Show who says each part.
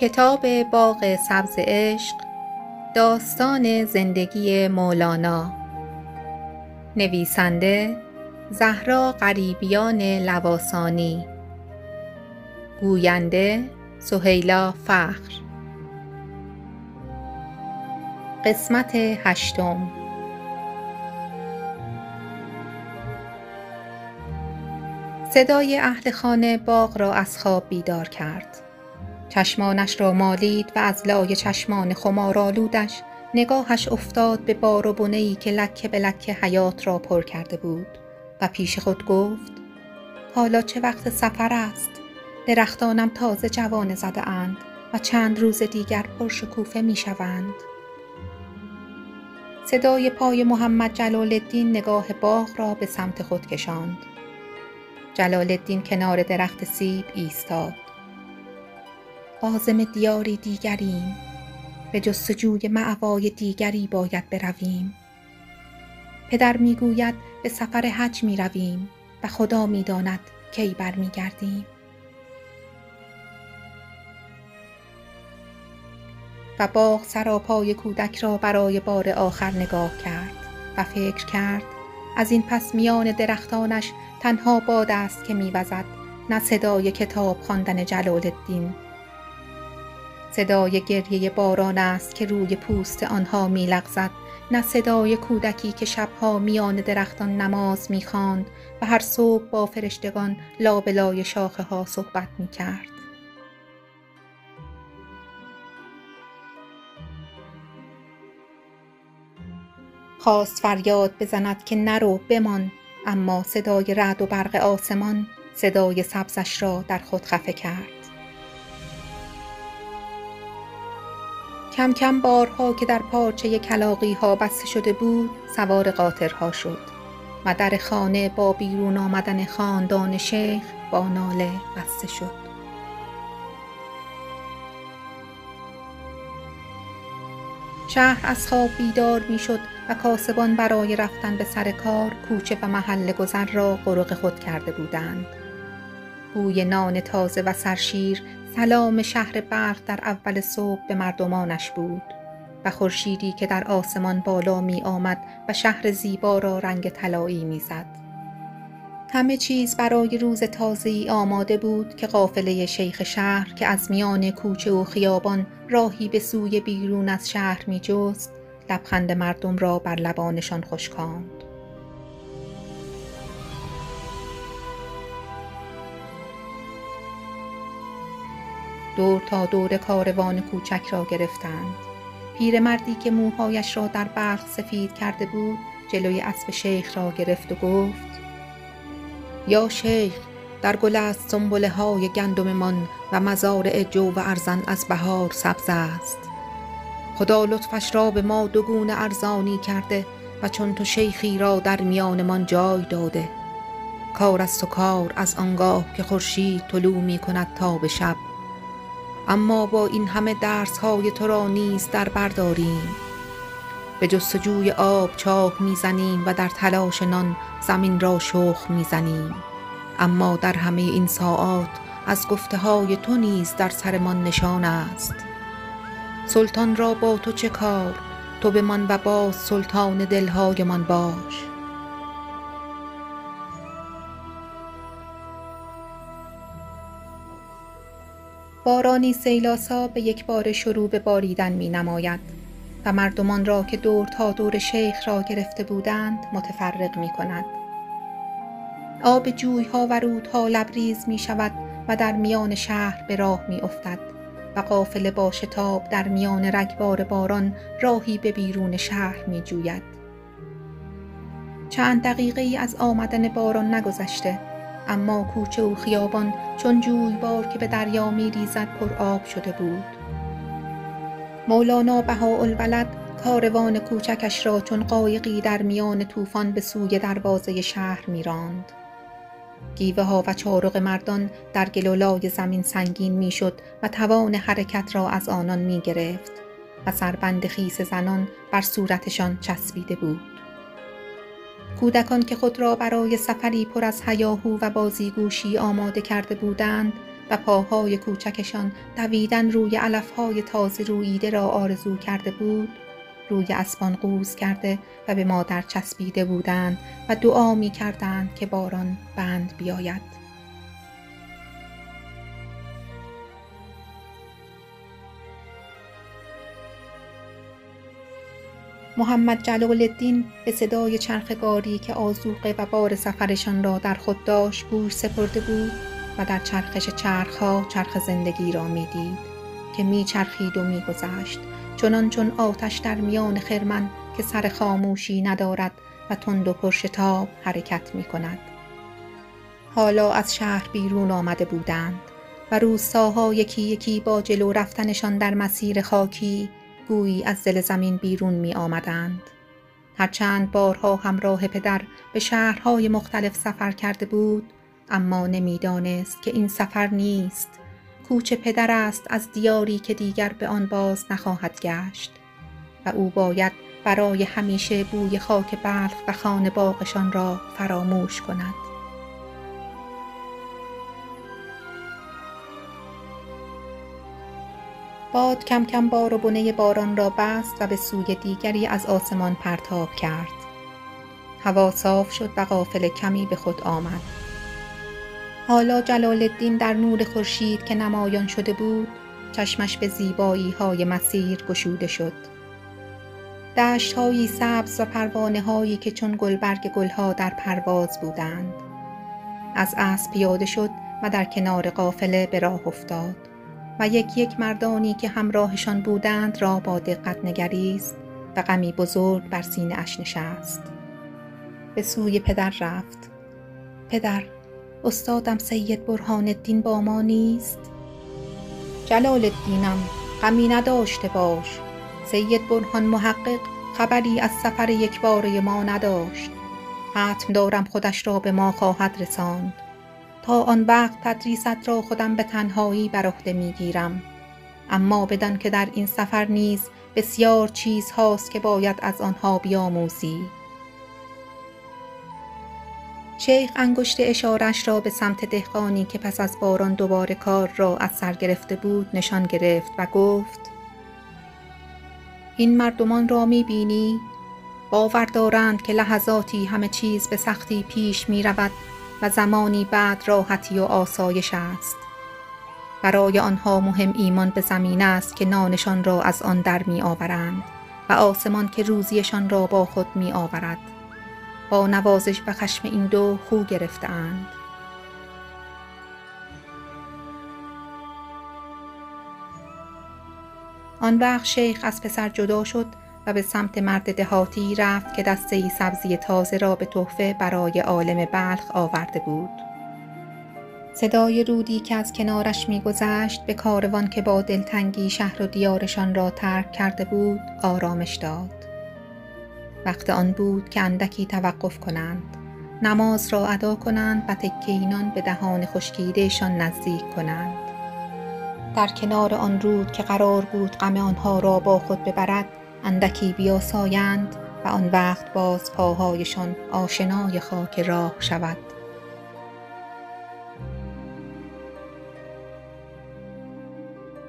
Speaker 1: کتاب باغ سبز عشق داستان زندگی مولانا. نویسنده زهرا غریبیان لواسانی. گوینده سهیلا فخر. قسمت هشتم. صدای اهل خانه باغ را از خواب بیدار کرد. چشمانش را مالید و از لای چشمان خمارآلودش نگاهش افتاد به بار و بنهای که لکه به لکه حیات را پر کرده بود و پیش خود گفت حالا چه وقت سفر است درختانم تازه جوانه زده اند و چند روز دیگر پرشکوفه می شوند. صدای پای محمد جلال الدین نگاه باغ را به سمت خود کشاند. جلال الدین کنار درخت سیب ایستاد. عازم دیاری دیگریم. به جستجوی معوای دیگری باید برویم. پدر می‌گوید به سفر حج می رویم و خدا می‌داند کی برمیگردیم. و باغ سراپای کودک را برای بار آخر نگاه کرد و فکر کرد از این پس میان درختانش تنها باد است که میوزد نه صدای کتاب خواندن جلال الدین. صدای گریه باران است که روی پوست آنها میلغزد. نه صدای کودکی که شبها میان درختان نماز می‌خواند و هر صبح با فرشتگان لابلای شاخه ها صحبت می‌کرد. خواست فریاد بزند که نرو بمان اما صدای رعد و برق آسمان صدای سبزش را در خود خفه کرد. کم کم بارها که در پارچه کلاقی ها بسته شده بود سوار قاطرها شد. و در خانه با بیرون آمدن خاندان شیخ با ناله بسته شد. شهر از خواب بیدار می شد و کاسبان برای رفتن به سر کار کوچه و محل گذر را غرق خود کرده بودند. بوی نان تازه و سرشیر سلام شهر برق در اول صبح به مردمانش بود و خورشیدی که در آسمان بالا می آمد و شهر زیبا را رنگ طلایی می زد. همه چیز برای روز تازه‌ای آماده بود که قافله شیخ شهر که از میان کوچه و خیابان راهی به سوی بیرون از شهر می جست لبخند مردم را بر لبانشان خشکاند. دور تا دور کاروان کوچک را گرفتند. پیرمردی که موهایش را در برق سفید کرده بود جلوی اسب شیخ را گرفت و گفت یا شیخ در گل است سنبله های گندممان و مزارع جو و ارزن از بهار سبز است. خدا لطفش را به ما دو گونه ارزانی کرده و چون تو شیخی را در میانمان جای داده. کار است و کار از آنگاه که خورشید طلوع می کند تا به شب. اما با این همه درس های تو را نیز در برداریم به جستجوی آب چاه می‌زنیم و در تلاش نان زمین را شخ می‌زنیم. اما در همه این ساعات از گفته های تو نیز در سرمان نشان است. سلطان را با تو چه کار؟ تو به من و باز سلطان دلهایمان باش. بارانی سیلاسا به یک بار شروع به باریدن می نماید و مردمان را که دور تا دور شیخ را گرفته بودند متفرق می کند. آب جویها و رودها لبریز می شود و در میان شهر به راه می افتد و قافله با شتاب در میان رگبار باران راهی به بیرون شهر می جوید. چند دقیقه ای از آمدن باران نگذشته اما کوچه و خیابان چون جویبار که به دریا می ریزد پر آب شده بود. مولانا بهاءالولد کاروان کوچکش را چون قایقی در میان طوفان به سوی دروازه شهر میراند. گیوه ها و چارق مردان در گلولای زمین سنگین می‌شد و توان حرکت را از آنان می گرفت و سربند خیس زنان بر صورتشان چسبیده بود. کودکان که خود را برای سفری پر از هیاهو و بازیگوشی آماده کرده بودند و پاهای کوچکشان دویدن روی علفهای تازه روییده را آرزو کرده بود روی اسبان قوز کرده و به مادر چسبیده بودند و دعا می کردند که باران بند بیاید. محمد جلال الدین به صدای چرخگاری که آزوقه و بار سفرشان را در خود داشت گوش سپرده بود و در چرخش چرخها چرخ زندگی را می‌دید که میچرخید و میگذشت چنان چون آتش در میان خرمن که سر خاموشی ندارد و تند و پرشتاب حرکت می کند. حالا از شهر بیرون آمده بودند و روستاها یکی یکی با جلو رفتنشان در مسیر خاکی گویی از دل زمین بیرون می آمدند. هرچند بارها همراه پدر به شهرهای مختلف سفر کرده بود اما نمی‌دانست که این سفر نیست. کوچ پدر است از دیاری که دیگر به آن باز نخواهد گشت. و او باید برای همیشه بوی خاک بلخ و خانه باغشان را فراموش کند. باد کم کم بار و بنه باران را بست و به سوی دیگری از آسمان پرتاب کرد. هوا صاف شد و قافل کمی به خود آمد. حالا جلال الدین در نور خورشید که نمایان شده بود چشمش به زیبایی های مسیر گشوده شد. دشت هایی سبز و پروانه هایی که چون گلبرگ گلها در پرواز بودند. از اسب پیاده شد و در کنار قافله به راه افتاد. و یک یک مردانی که همراهشان بودند را با دقت نگریست و غمی بزرگ بر سینه اش نشست. به سوی پدر رفت. پدر استادم سید برهان الدین با ما نیست؟ جلال الدینم غمی نداشته باش. سید برهان محقق خبری از سفر یک باره ما نداشت. حتم دارم خودش را به ما خواهد رساند. آن وقت تدریست را خودم به تنهایی بر عهده می‌گیرم اما بدان که در این سفر نیز بسیار چیز هاست که باید از آنها بیاموزی. شیخ انگشت اشارش را به سمت دهقانی که پس از باران دوباره کار را از سر گرفته بود نشان گرفت و گفت این مردمان را می بینی؟ باور دارند که لحظاتی همه چیز به سختی پیش می رود. و زمانی بعد راحتی و آسایش است. برای آنها مهم ایمان به زمین است که نانشان را از آن در می آورند و آسمان که روزیشان را با خود می آورد. با نوازش و خشم این دو خو گرفتند آن وقت شیخ از پسر جدا شد و به سمت مرد دهاتی رفت که دسته ای سبزی تازه را به تحفه برای عالم بلخ آورده بود. صدای رودی که از کنارش میگذشت به کاروان که با دلتنگی شهر و دیارشان را ترک کرده بود آرامش داد. وقت آن بود که اندکی توقف کنند. نماز را ادا کنند و تکینان به دهان خشکیدهشان نزدیک کنند. در کنار آن رود که قرار بود غم آنها را با خود ببرد اندکی بیاسایند و آن وقت باز پاهایشان آشنای خاک راه شود.